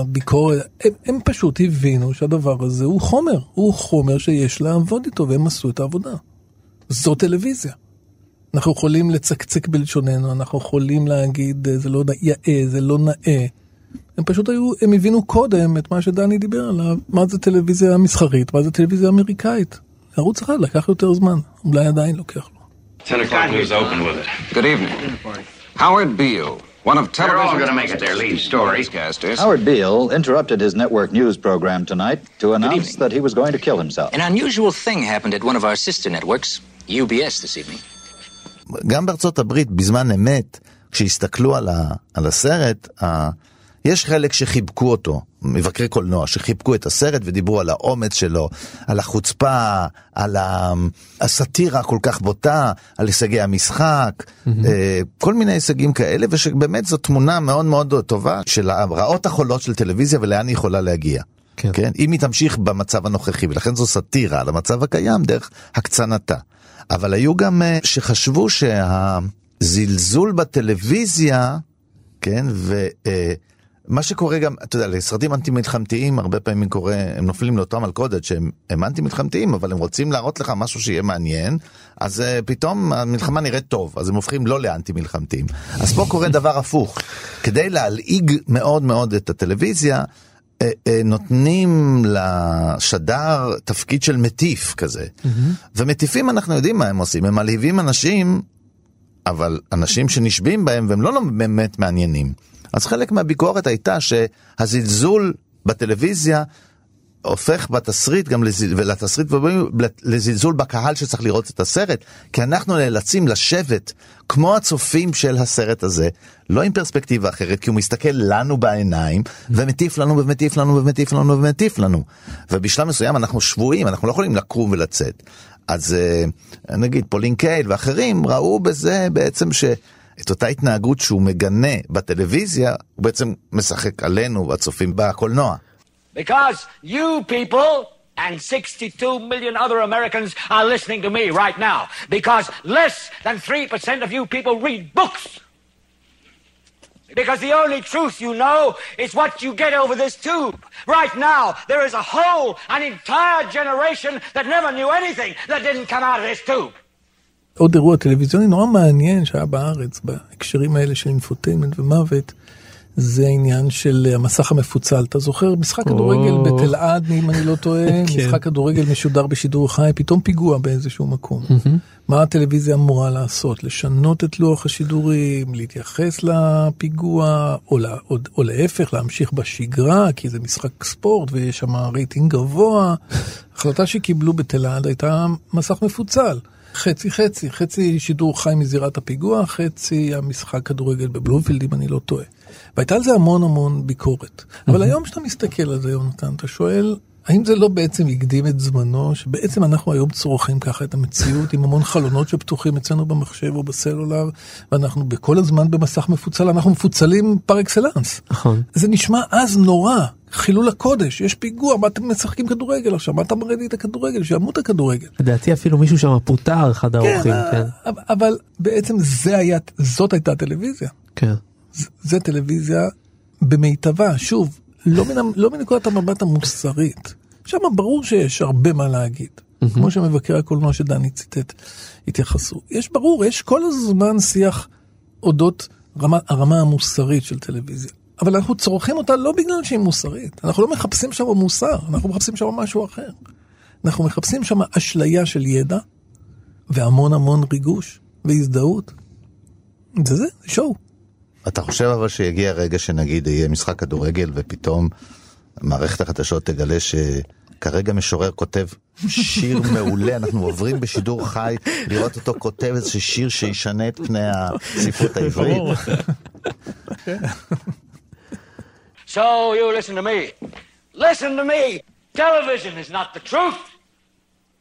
ביקורת. הם, הם פשוט הבינו שהדבר הזה הוא חומר, הוא חומר שיש לעבוד איתו, והם עשו את העבודה. זו טלוויזיה. אנחנו יכולים לצקצק בלשוננו, אנחנו יכולים להגיד, "אה, זה לא יאה, זה לא נאה. הם פשוט היו, הם הבינו קודם את מה שדני דיבר עליו, מה זה טלוויזיה מסחרית, מה זה טלוויזיה אמריקאית. ערוץ אחד לקח יותר זמן, אולי עדיין לוקח לו. 10 o'clock news open with it. Good evening. Howard Beale, one of They're all television's gonna make it their lead story. newscasters. Howard Beale interrupted his network news program tonight to announce evening. that he was going to kill himself. An unusual thing happened at one of our sister networks, UBS, this evening. גם בארצות הברית, בזמן אמת, כשהסתכלו על, ה, על הסרט, ה, יש חלק שחיבקו אותו, מבקרי קולנוע, שחיבקו את הסרט ודיברו על האומץ שלו, על החוצפה, על הסאטירה הכל כך בוטה, על הישגי המשחק, אה, כל מיני הישגים כאלה, ושבאמת זו תמונה מאוד מאוד טובה של הרעות החולות של טלוויזיה ולאן היא יכולה להגיע. כן. כן? אם היא תמשיך במצב הנוכחי, ולכן זו סאטירה על המצב הקיים דרך הקצנתה. אבל היו גם אה, שחשבו שהזלזול בטלוויזיה, כן, ומה שקורה גם, אתה יודע, לסרטים אנטי מלחמתיים הרבה פעמים קורה, הם נופלים לאותה מלכודת שהם הם אנטי מלחמתיים, אבל הם רוצים להראות לך משהו שיהיה מעניין, אז uh, פתאום המלחמה נראית טוב, אז הם הופכים לא לאנטי מלחמתיים. אז פה קורה דבר הפוך, כדי להלעיג מאוד מאוד את הטלוויזיה, אה, אה, נותנים לשדר תפקיד של מטיף כזה. ומטיפים אנחנו יודעים מה הם עושים, הם מלהיבים אנשים, אבל אנשים שנשבים בהם והם לא באמת מעניינים. אז חלק מהביקורת הייתה שהזלזול בטלוויזיה הופך בתסריט גם לזל... ולתסריט לזלזול בקהל שצריך לראות את הסרט, כי אנחנו נאלצים לשבת כמו הצופים של הסרט הזה, לא עם פרספקטיבה אחרת, כי הוא מסתכל לנו בעיניים, ומטיף לנו ומטיף לנו ומטיף לנו ומטיף לנו. ובשלב מסוים אנחנו שבויים, אנחנו לא יכולים לקום ולצאת. אז אה, נגיד פולין קייל ואחרים ראו בזה בעצם ש... את אותה התנהגות שהוא מגנה בטלוויזיה, הוא בעצם משחק עלינו, הצופים בקולנוע. Because you people and 62 million other Americans are listening to me right now. Because less than 3% of you people read books. Because the only truth you know is what you get over this tube. Right now, there is a whole, an entire generation that never knew anything that didn't come out of this tube. עוד אירוע טלוויזיוני נורא מעניין שהיה בארץ בהקשרים האלה של infotainment ומוות. זה העניין של המסך המפוצל. אתה זוכר משחק כדורגל בתלעד, אם אני לא טועה, משחק כדורגל משודר בשידור חי, פתאום פיגוע באיזשהו מקום. מה הטלוויזיה אמורה לעשות? לשנות את לוח השידורים, להתייחס לפיגוע, או, לה, או, או להפך, להמשיך בשגרה, כי זה משחק ספורט ויש שם רייטינג גבוה. החלטה שקיבלו בתלעד הייתה מסך מפוצל. חצי חצי, חצי שידור חי מזירת הפיגוע, חצי המשחק כדורגל בבלומפילד, אם אני לא טועה. והייתה על זה המון המון ביקורת. אבל היום כשאתה מסתכל על זה, יונתן, אתה שואל, האם זה לא בעצם הקדים את זמנו, שבעצם אנחנו היום צורכים ככה את המציאות עם המון חלונות שפתוחים אצלנו במחשב או בסלולר, ואנחנו בכל הזמן במסך מפוצל, אנחנו מפוצלים פר אקסלנס. נכון. זה נשמע אז נורא, חילול הקודש, יש פיגוע, מה אתם משחקים כדורגל עכשיו, מה אתה מראה לי את הכדורגל, שימות הכדורגל. לדעתי אפילו מישהו שם פוטר, אחד האורחים, כן. אבל בעצם זה היה, זאת הייתה טלוויזיה. כן. זה טלוויזיה במיטבה, שוב, לא, מן, לא מנקודת המבט המוסרית. שם ברור שיש הרבה מה להגיד, mm-hmm. כמו שמבקר הקולנוע שדני ציטט התייחסו. יש ברור, יש כל הזמן שיח אודות רמה, הרמה המוסרית של טלוויזיה. אבל אנחנו צורכים אותה לא בגלל שהיא מוסרית, אנחנו לא מחפשים שם מוסר, אנחנו מחפשים שם משהו אחר. אנחנו מחפשים שם אשליה של ידע והמון המון ריגוש והזדהות. זה זה, שואו. אתה חושב אבל שיגיע רגע שנגיד יהיה משחק כדורגל ופתאום מערכת החדשות תגלה שכרגע משורר כותב שיר מעולה, אנחנו עוברים בשידור חי לראות אותו כותב איזה שיר שישנה את פני הספרות העברית. So you listen to me. Listen to me. Television is not the truth.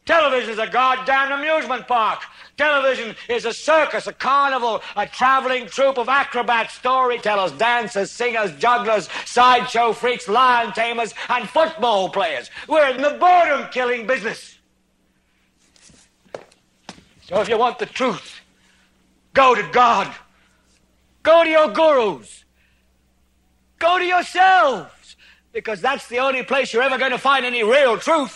Television is a goddamn amusement park. Television is a circus, a carnival, a traveling troupe of acrobats, storytellers, dancers, singers, jugglers, sideshow freaks, lion tamers, and football players. We're in the boredom killing business. So if you want the truth, go to God. Go to your gurus. Go to yourselves. Because that's the only place you're ever going to find any real truth.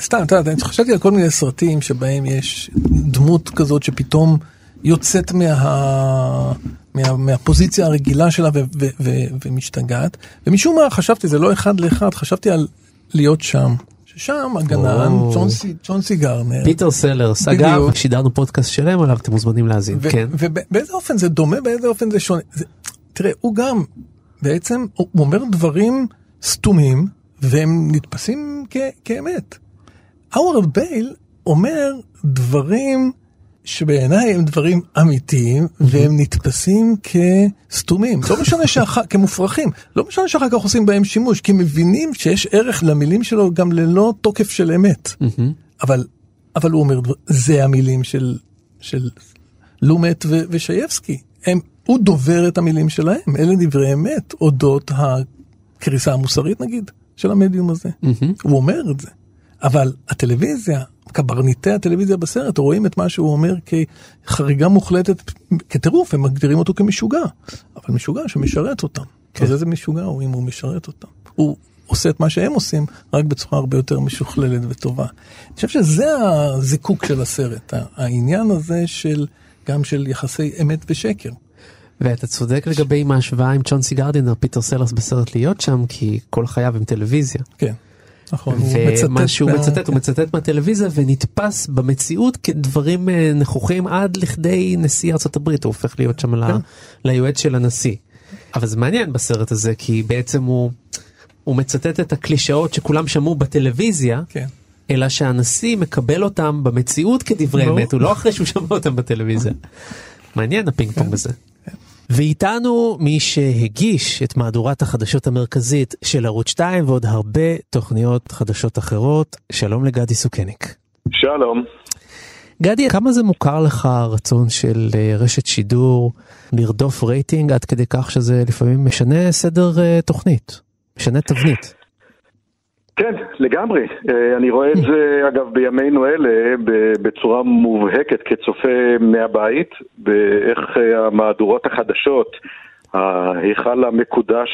סתם, אתה יודע, חשבתי על כל מיני סרטים שבהם יש דמות כזאת שפתאום יוצאת מה... מה, מהפוזיציה הרגילה שלה ו, ו, ו, ומשתגעת, ומשום מה חשבתי, זה לא אחד לאחד, חשבתי על להיות שם. ששם הגנן, צ'ונסי גרדנר. פיטר סלרס, אגב, שידרנו פודקאסט שלם עליו, אתם מוזמנים להאזין, כן. ובאיזה אופן זה דומה, באיזה אופן זה שונה. זה, תראה, הוא גם, בעצם, הוא אומר דברים סתומים, והם נתפסים כ, כאמת. האוורד ביל אומר דברים שבעיניי הם דברים אמיתיים והם נתפסים כסתומים, לא משנה שאחר, כמופרכים, לא משנה שאחר כך עושים בהם שימוש, כי מבינים שיש ערך למילים שלו גם ללא תוקף של אמת. אבל, אבל הוא אומר, זה המילים של, של לומט ו- ושייבסקי, הם, הוא דובר את המילים שלהם, אלה דברי אמת אודות הקריסה המוסרית נגיד, של המדיום הזה. הוא אומר את זה. אבל הטלוויזיה, קברניטי הטלוויזיה בסרט רואים את מה שהוא אומר כחריגה מוחלטת, כטירוף, הם מגדירים אותו כמשוגע. אבל משוגע שמשרת אותם. כן. אז איזה משוגע הוא אם הוא משרת אותם? הוא עושה את מה שהם עושים, רק בצורה הרבה יותר משוכללת וטובה. אני חושב שזה הזיקוק של הסרט, העניין הזה של, גם של יחסי אמת ושקר. ואתה צודק לגבי עם ההשוואה עם צ'ונסי גרדינר, פיטר סלרס בסרט להיות שם, כי כל חייו עם טלוויזיה. כן. נכון, ומה שהוא מצטט, הוא מצטט מהטלוויזיה ונתפס במציאות כדברים נכוחים עד לכדי נשיא הברית, הוא הופך להיות שם ליועץ של הנשיא. אבל זה מעניין בסרט הזה, כי בעצם הוא, הוא מצטט את הקלישאות שכולם שמעו בטלוויזיה, כן. אלא שהנשיא מקבל אותם במציאות כדברי אמת, הוא לא אחרי שהוא שמע אותם בטלוויזיה. מעניין הפינג פונג הזה. ואיתנו מי שהגיש את מהדורת החדשות המרכזית של ערוץ 2 ועוד הרבה תוכניות חדשות אחרות. שלום לגדי סוכניק. שלום. גדי, כמה זה מוכר לך הרצון של רשת שידור לרדוף רייטינג עד כדי כך שזה לפעמים משנה סדר תוכנית, משנה תבנית? כן, לגמרי. אני רואה את זה, אגב, בימינו אלה, בצורה מובהקת כצופה מהבית, באיך המהדורות החדשות ההיכל המקודש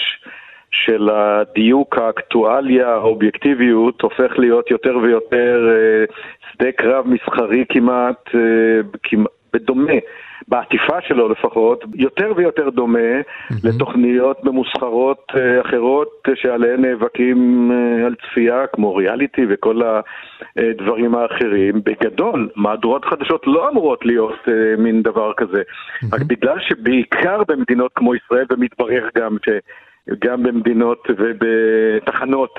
של הדיוק, האקטואליה, האובייקטיביות, הופך להיות יותר ויותר אה, שדה קרב מסחרי כמעט, אה, כמעט בדומה. בעטיפה שלו לפחות, יותר ויותר דומה mm-hmm. לתוכניות ממוסחרות אה, אחרות שעליהן נאבקים אה, על צפייה, כמו ריאליטי וכל הדברים האחרים. בגדול, מהדורות חדשות לא אמורות להיות אה, מין דבר כזה. Mm-hmm. רק בגלל שבעיקר במדינות כמו ישראל, ומתברר גם ש... גם במדינות ובתחנות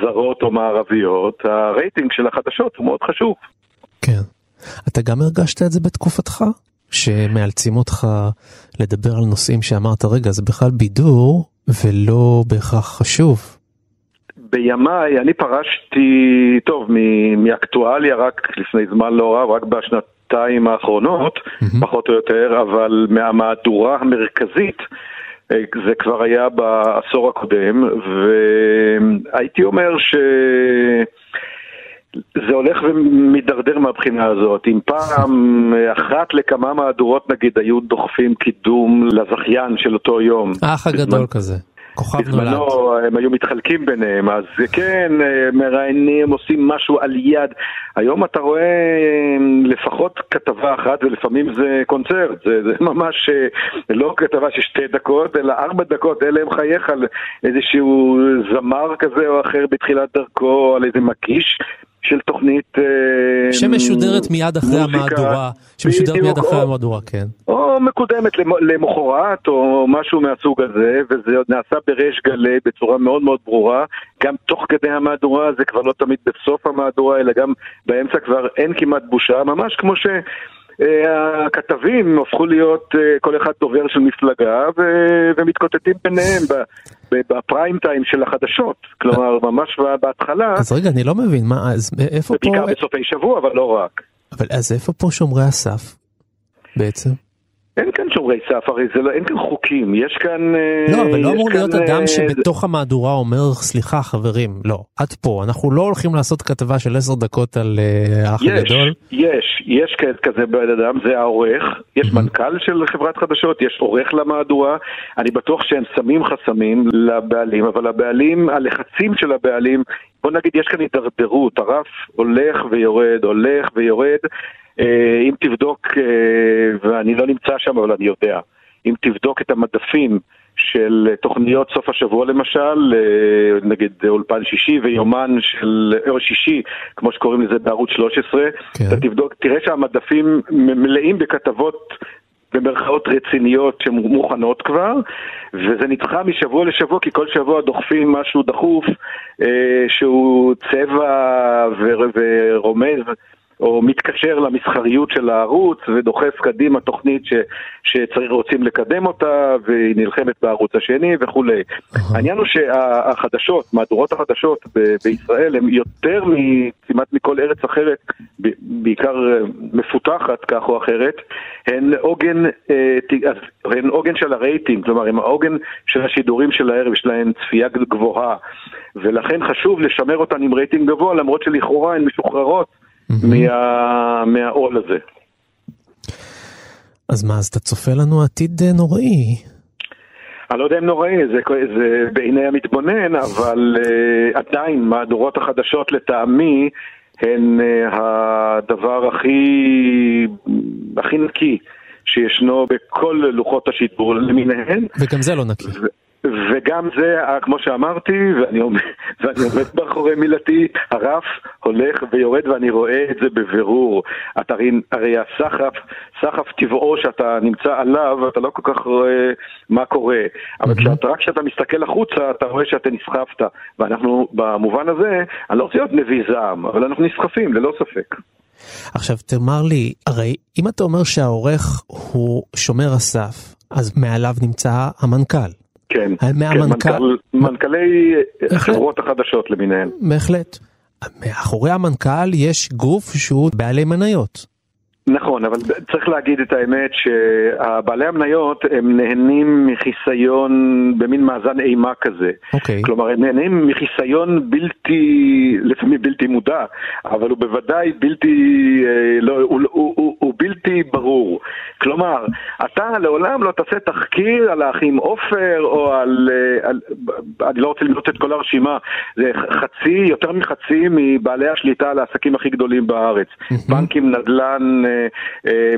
זרות או מערביות, הרייטינג של החדשות הוא מאוד חשוב. כן. אתה גם הרגשת את זה בתקופתך? שמאלצים אותך לדבר על נושאים שאמרת, רגע, זה בכלל בידור ולא בהכרח חשוב. בימיי, אני פרשתי, טוב, מאקטואליה רק לפני זמן לא רב, רק בשנתיים האחרונות, mm-hmm. פחות או יותר, אבל מהמהדורה המרכזית, אה, זה כבר היה בעשור הקודם, והייתי אומר ש... זה הולך ומידרדר מהבחינה הזאת. אם פעם אחת לכמה מהדורות נגיד היו דוחפים קידום לזכיין של אותו יום. האח הגדול כזה. כוכב נולד. בזמנו הם היו מתחלקים ביניהם, אז כן, מראיינים, עושים משהו על יד. היום אתה רואה לפחות כתבה אחת, ולפעמים זה קונצרט, זה, זה ממש לא כתבה של שתי דקות, אלא ארבע דקות, אלה הם חייך על איזשהו זמר כזה או אחר בתחילת דרכו, על איזה מקיש. של תוכנית... אה, שמשודרת מיד אחרי מוזיקה, המהדורה, שמשודרת מיד אחרי או, המהדורה, כן. או מקודמת למחרת, או משהו מהסוג הזה, וזה נעשה בריש גלי בצורה מאוד מאוד ברורה. גם תוך כדי המהדורה, זה כבר לא תמיד בסוף המהדורה, אלא גם באמצע כבר אין כמעט בושה, ממש כמו ש... אה, הכתבים הפכו להיות אה, כל אחד דובר של מפלגה ומתקוטטים ביניהם בפריים טיים של החדשות, כלומר ממש בהתחלה. אז רגע, אני לא מבין, מה, אז איפה פה... בעיקר בסופי שבוע, אבל לא רק. אבל אז איפה פה שומרי הסף בעצם? אין כאן שומרי סף, הרי זה לא, אין כאן חוקים, יש כאן... אה, לא, אבל לא אמור להיות אדם אה, שבתוך המהדורה אומר, סליחה חברים, לא, עד פה, אנחנו לא הולכים לעשות כתבה של עשר דקות על אה, האח הגדול. יש, יש כזה בן אדם, זה העורך, יש מנכ"ל של חברת חדשות, יש עורך למהדורה, אני בטוח שהם שמים חסמים לבעלים, אבל הבעלים, הלחצים של הבעלים, בוא נגיד, יש כאן הידרדרות, הרף הולך ויורד, הולך ויורד. אה, אם תבדוק, אה, ואני לא נמצא שם אבל אני יודע, אם תבדוק את המדפים של תוכניות סוף השבוע למשל, אה, נגיד אולפן שישי ויומן של, או שישי, כמו שקוראים לזה בערוץ 13, כן. אתה תבדוק, תראה שהמדפים מלאים בכתבות במרכאות רציניות שמוכנות כבר, וזה נדחה משבוע לשבוע, כי כל שבוע דוחפים משהו דחוף אה, שהוא צבע ורומז או מתקשר למסחריות של הערוץ ודוחף קדימה תוכנית ש, שצריך רוצים לקדם אותה והיא נלחמת בערוץ השני וכולי. Uh-huh. העניין הוא שהחדשות, מהדורות החדשות בישראל הן יותר כמעט מכל ארץ אחרת, בעיקר אה, מפותחת כך או אחרת, הן עוגן, אה, הן עוגן של הרייטינג, כלומר הן העוגן של השידורים של הערב, יש להן צפייה גבוהה ולכן חשוב לשמר אותן עם רייטינג גבוה למרות שלכאורה הן משוחררות מה, מהעול הזה. אז מה, אז אתה צופה לנו עתיד אה, נוראי. אני לא יודע אם נוראי, זה, זה בעיני המתבונן, אבל uh, עדיין מהדורות החדשות לטעמי הן uh, הדבר הכי, הכי נקי שישנו בכל לוחות השידור למיניהן. וגם זה לא נקי. ו- וגם זה, כמו שאמרתי, ואני עומד, ואני עומד מאחורי מילתי, הרף הולך ויורד ואני רואה את זה בבירור. אתה הרי, הסחף, סחף טבעו שאתה נמצא עליו, אתה לא כל כך רואה מה קורה. אבל mm-hmm. כשאת, רק כשאתה מסתכל החוצה, אתה רואה שאתה נסחפת. ואנחנו, במובן הזה, אני לא רוצה להיות נביא זעם, אבל אנחנו נסחפים, ללא ספק. עכשיו תאמר לי, הרי אם אתה אומר שהעורך הוא שומר הסף, אז מעליו נמצא המנכ"ל. כן, מהמנכ"ל... כן מנכ"ל, מנכ"לי חברות החדשות למיניהן. בהחלט. מאחורי המנכ"ל יש גוף שהוא בעלי מניות. נכון, אבל צריך להגיד את האמת שהבעלי המניות הם נהנים מחיסיון במין מאזן אימה כזה. אוקיי. כלומר, הם נהנים מחיסיון בלתי, לפעמים בלתי מודע, אבל הוא בוודאי בלתי, אה, לא, הוא, הוא, הוא, הוא בלתי ברור. כלומר, אתה לעולם לא תעשה תחקיר על האחים עופר או על, אה, על, אני לא רוצה למנות את כל הרשימה, זה חצי, יותר מחצי מבעלי השליטה על העסקים הכי גדולים בארץ. בנקים, נדל"ן, אה,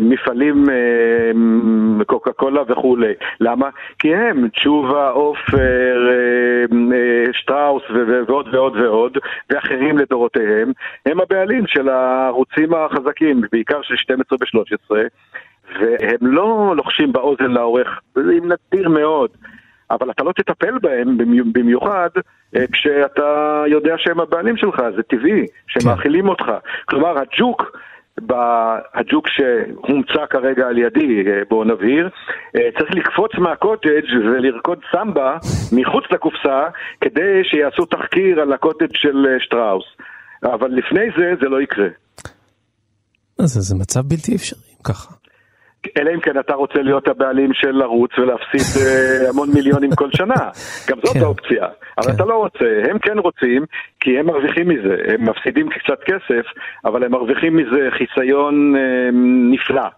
מפעלים, אה, קוקה קולה וכולי. למה? כי הם, תשובה, עופר, אה, אה, שטראוס ועוד ועוד ועוד, ואחרים לדורותיהם, הם הבעלים של הערוצים החזקים, בעיקר של 12 ו-13, והם לא לוחשים באוזן לעורך, זה נדיר מאוד. אבל אתה לא תטפל בהם במי- במיוחד אה, כשאתה יודע שהם הבעלים שלך, זה טבעי, שהם מאכילים אותך. כלומר, הג'וק, ב- הג'וק שהומצא כרגע על ידי, אה, בואו נבהיר, אה, צריך לקפוץ מהקוטג' ולרקוד סמבה מחוץ לקופסה כדי שיעשו תחקיר על הקוטג' של אה, שטראוס. אבל לפני זה, זה לא יקרה. אז זה מצב בלתי אפשרי, ככה. אלא אם כן אתה רוצה להיות הבעלים של ערוץ ולהפסיד אה, המון מיליונים כל שנה. גם זאת האופציה. אבל אתה לא רוצה, הם כן רוצים, כי הם מרוויחים מזה. הם מפסידים קצת כסף, אבל הם מרוויחים מזה חיסיון אה, נפלא,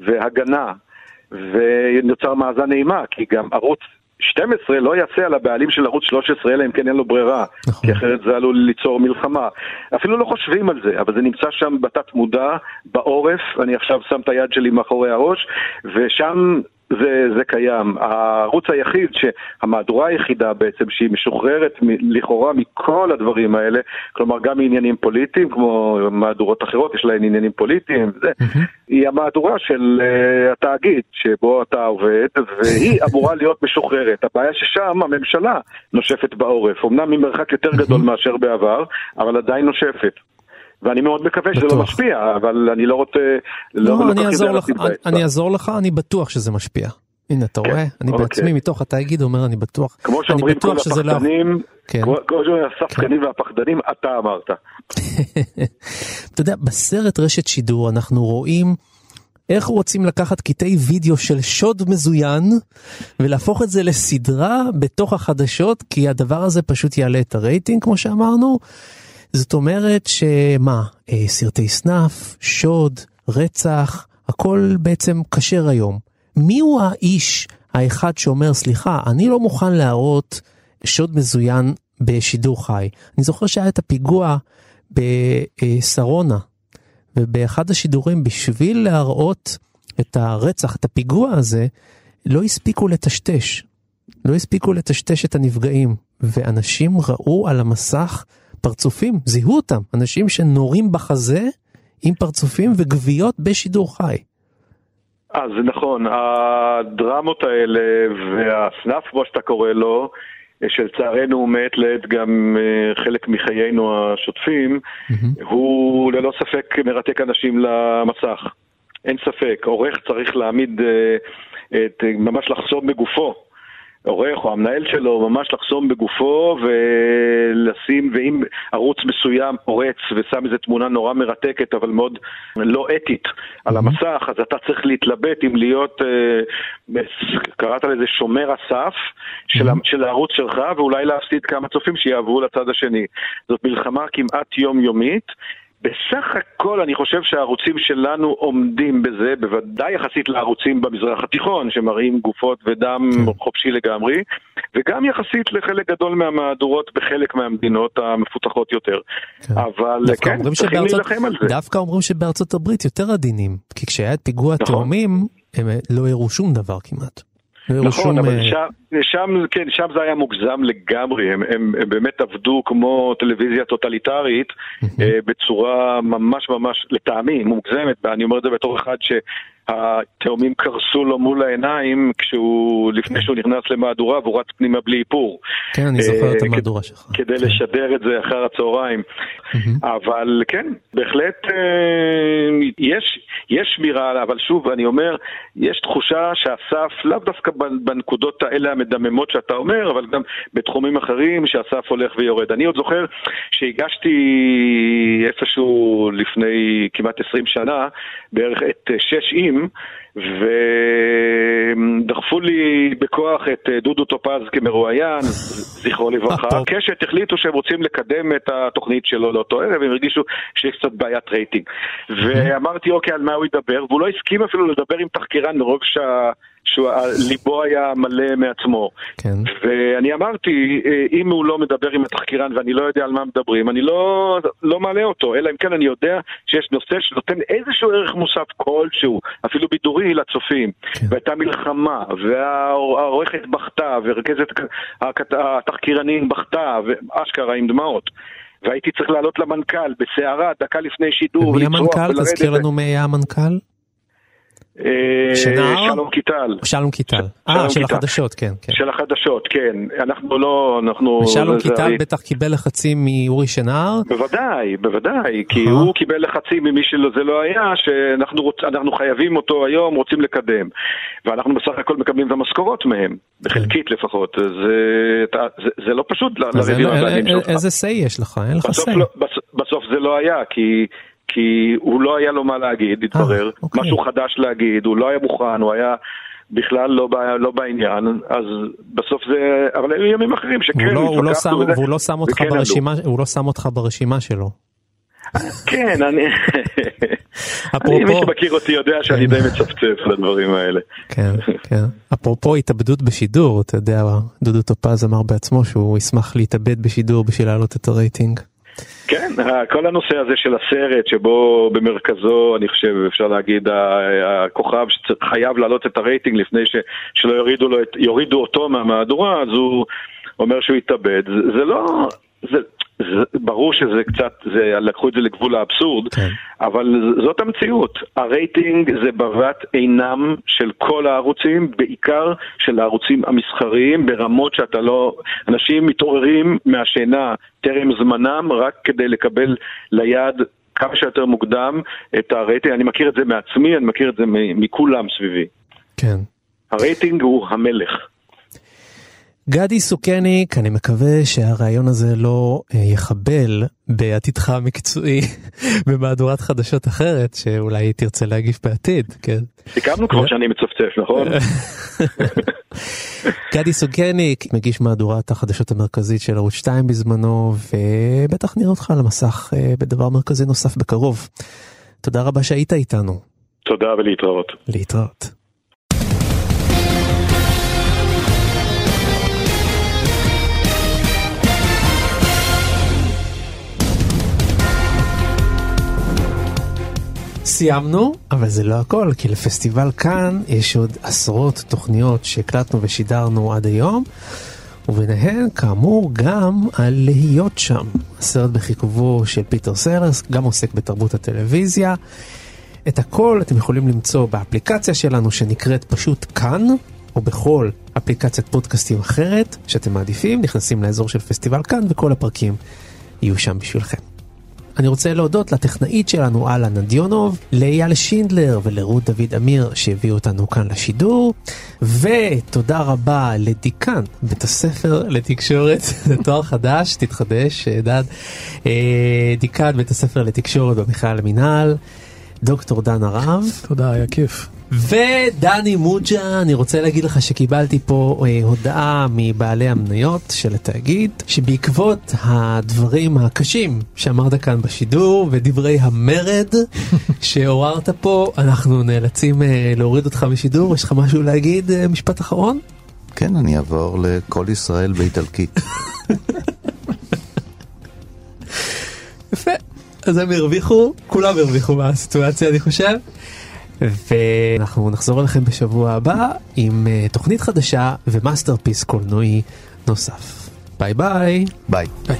והגנה, ונוצר מאזן אימה, כי גם ערוץ 12 לא יעשה על הבעלים של ערוץ 13 אלא אם כן אין לו ברירה, כי אחרת זה עלול ליצור מלחמה. אפילו לא חושבים על זה, אבל זה נמצא שם בתת מודע, בעורף, אני עכשיו שם את היד שלי מאחורי הראש, ושם זה, זה קיים. הערוץ היחיד, המהדורה היחידה בעצם, שהיא משוחררת מ- לכאורה מכל הדברים האלה, כלומר גם מעניינים פוליטיים, כמו מהדורות אחרות, יש להן עניינים פוליטיים, זה, היא המהדורה של uh, התאגיד שבו אתה עובד, והיא אמורה להיות משוחררת. הבעיה ששם הממשלה נושפת בעורף, אמנם ממרחק יותר גדול מאשר בעבר, אבל עדיין נושפת. ואני מאוד מקווה שזה לא משפיע, אבל אני לא רוצה... לא, לא אני אעזור לך, הסיבה. אני אעזור לך, אני בטוח שזה משפיע. הנה, אתה רואה? אני אוקיי. בעצמי מתוך התאגיד אומר, אני בטוח. כמו אני שאומרים כל בטוח לא... הפחדנים, כן. כמו כמו שאומרים הספקנים והפחדנים, אתה אמרת. אתה יודע, בסרט רשת שידור אנחנו רואים איך רוצים לקחת קטעי וידאו של שוד מזוין ולהפוך את זה לסדרה בתוך החדשות, כי הדבר הזה פשוט יעלה את הרייטינג, כמו שאמרנו. זאת אומרת שמה, אה, סרטי סנאף, שוד, רצח, הכל בעצם כשר היום. מי הוא האיש האחד שאומר, סליחה, אני לא מוכן להראות שוד מזוין בשידור חי. אני זוכר שהיה את הפיגוע בשרונה, ובאחד השידורים, בשביל להראות את הרצח, את הפיגוע הזה, לא הספיקו לטשטש. לא הספיקו לטשטש את הנפגעים, ואנשים ראו על המסך פרצופים, זיהו אותם, אנשים שנורים בחזה עם פרצופים וגוויות בשידור חי. אז נכון, הדרמות האלה והסנאף, כמו שאתה קורא לו, שלצערנו מעת לעת גם אה, חלק מחיינו השוטפים, הוא ללא ספק מרתק אנשים למסך. אין ספק, עורך צריך להעמיד, אה, את, ממש לחסום בגופו. עורך או המנהל שלו ממש לחסום בגופו ולשים, ואם ערוץ מסוים פורץ ושם איזו תמונה נורא מרתקת אבל מאוד לא אתית על המסך, אז אתה צריך להתלבט אם להיות, אה, קראת לזה שומר הסף של, ה- של הערוץ שלך ואולי להפסיד כמה צופים שיעברו לצד השני. זאת מלחמה כמעט יומיומית. בסך הכל אני חושב שהערוצים שלנו עומדים בזה, בוודאי יחסית לערוצים במזרח התיכון שמראים גופות ודם חופשי לגמרי, וגם יחסית לחלק גדול מהמהדורות בחלק מהמדינות המפותחות יותר. אבל דווקא כן, צריכים שבארצות- להילחם על זה. דווקא אומרים שבארצות הברית יותר עדינים, כי כשהיה את פיגוע התאומים, הם אה, לא הראו שום דבר כמעט. נכון, שום, אבל אה, שם, שם, כן, שם זה היה מוגזם לגמרי, הם, הם, הם באמת עבדו כמו טלוויזיה טוטליטרית אה, בצורה ממש ממש, לטעמי, מוגזמת, ואני אומר את זה בתור אחד התאומים קרסו לו מול העיניים כשהוא, לפני שהוא נכנס למהדורה והוא רץ פנימה בלי איפור. כן, אני זוכר את אה, המהדורה שלך. כדי לשדר את זה אחר הצהריים. אבל כן, בהחלט אה, יש, יש שמירה, אבל שוב, אני אומר, יש תחושה שאסף, לאו דווקא בנ- בנקודות האלה המדממות שאתה אומר, אבל גם בתחומים אחרים שאסף הולך ויורד. אני עוד זוכר שהגשתי איפשהו לפני כמעט 20 שנה, בערך את שש עם, ודחפו לי בכוח את אה, דודו טופז כמרואיין, זכרו לברכה. קשת החליטו שהם רוצים לקדם את התוכנית שלו לאותו ערב, הם הרגישו שיש קצת בעיית רייטינג. ואמרתי, אוקיי, על מה הוא ידבר? והוא לא הסכים אפילו לדבר עם תחקירן מרוב שה... שליבו היה מלא מעצמו. כן. ואני אמרתי, אה, אם הוא לא מדבר עם התחקירן ואני לא יודע על מה מדברים, אני לא, לא מעלה אותו, אלא אם כן אני יודע שיש נושא שנותן איזשהו ערך מוסף כלשהו, אפילו בידורי לצופים. כן. והייתה מלחמה, והעורכת בכתה, ורכזת התחקירנים בכתה, ואשכרה עם דמעות. והייתי צריך לעלות למנכ"ל בסערה, דקה לפני שידור, ומי המנכ"ל? תזכיר לנו מי היה המנכ"ל? אה? שלום קיטל. שלום קיטל. אה, של. החדשות, כן. כן. של החדשות, כן. אנחנו לא, אנחנו... ושלום קיטל בטח קיבל לחצים מאורי שנהר. בוודאי, בוודאי, כי הוא קיבל לחצים ממי שזה לא היה, שאנחנו חייבים אותו היום, רוצים לקדם. ואנחנו בסך הכל מקבלים את המשכורות מהם, בחלקית לפחות. זה, לא פשוט ל- אז לריב אין- עם הבעלים אין- שלך. איזה say יש לך? אין לך say. לא, בס, בסוף זה לא היה, כי, כי הוא לא היה לו מה להגיד, התברר. אוקיי. משהו חדש להגיד, הוא לא היה מוכן, הוא היה בכלל לא, לא בעניין, אז בסוף זה... אבל היו ימים אחרים שכן, לא- הוא לא שם- וזה, והוא לא שם אותך. ברשימה, הוא לא שם אותך ברשימה שלו. כן, אני... אפרופו- אני, מי שמכיר אותי יודע שאני די מצפצף על הדברים האלה. כן, כן. אפרופו התאבדות בשידור, אתה יודע, דודו טופז אמר בעצמו שהוא ישמח להתאבד בשידור בשביל להעלות את הרייטינג. כן, ה- כל הנושא הזה של הסרט שבו במרכזו, אני חושב, אפשר להגיד, הכוכב שחייב להעלות את הרייטינג לפני ש, שלא יורידו, לו את, יורידו אותו מהמהדורה, אז הוא אומר שהוא יתאבד. זה, זה לא... זה, ברור שזה קצת, זה, לקחו את זה לגבול האבסורד, כן. אבל זאת המציאות. הרייטינג זה בבת עינם של כל הערוצים, בעיקר של הערוצים המסחריים, ברמות שאתה לא... אנשים מתעוררים מהשינה טרם זמנם רק כדי לקבל ליד כמה שיותר מוקדם את הרייטינג. אני מכיר את זה מעצמי, אני מכיר את זה מכולם סביבי. כן. הרייטינג הוא המלך. גדי סוכניק, אני מקווה שהרעיון הזה לא אה, יחבל בעתידך המקצועי במהדורת חדשות אחרת, שאולי תרצה להגיב בעתיד, כן? סיכמנו כבר שאני מצפצף, נכון? גדי סוכניק, מגיש מהדורת החדשות המרכזית של ערוץ 2 בזמנו, ובטח נראה אותך על המסך אה, בדבר מרכזי נוסף בקרוב. תודה רבה שהיית איתנו. תודה ולהתראות. להתראות. סיימנו, אבל זה לא הכל, כי לפסטיבל כאן יש עוד עשרות תוכניות שהקלטנו ושידרנו עד היום, וביניהן כאמור גם על להיות שם. הסרט בכיכובו של פיטר סלרס, גם עוסק בתרבות הטלוויזיה. את הכל אתם יכולים למצוא באפליקציה שלנו שנקראת פשוט כאן, או בכל אפליקציית פודקאסטים אחרת שאתם מעדיפים, נכנסים לאזור של פסטיבל כאן וכל הפרקים יהיו שם בשבילכם. אני רוצה להודות לטכנאית שלנו אללה נדיונוב, לאייל שינדלר ולרות דוד אמיר שהביאו אותנו כאן לשידור, ותודה רבה לדיקן בית הספר לתקשורת, זה תואר חדש, תתחדש, דד, אה, דיקן בית הספר לתקשורת במכלל למינהל, דוקטור דן הרב. תודה, היה כיף. ודני מוג'ה, אני רוצה להגיד לך שקיבלתי פה אה, הודעה מבעלי המניות של התאגיד, שבעקבות הדברים הקשים שאמרת כאן בשידור ודברי המרד שעוררת פה, אנחנו נאלצים אה, להוריד אותך משידור, יש לך משהו להגיד, אה, משפט אחרון? כן, אני אעבור לכל ישראל באיטלקית. יפה, אז הם הרוויחו, כולם הרוויחו מהסיטואציה אני חושב. ואנחנו נחזור אליכם בשבוע הבא עם uh, תוכנית חדשה ו masterpiece קולנועי נוסף. ביי ביי. ביי. ביי.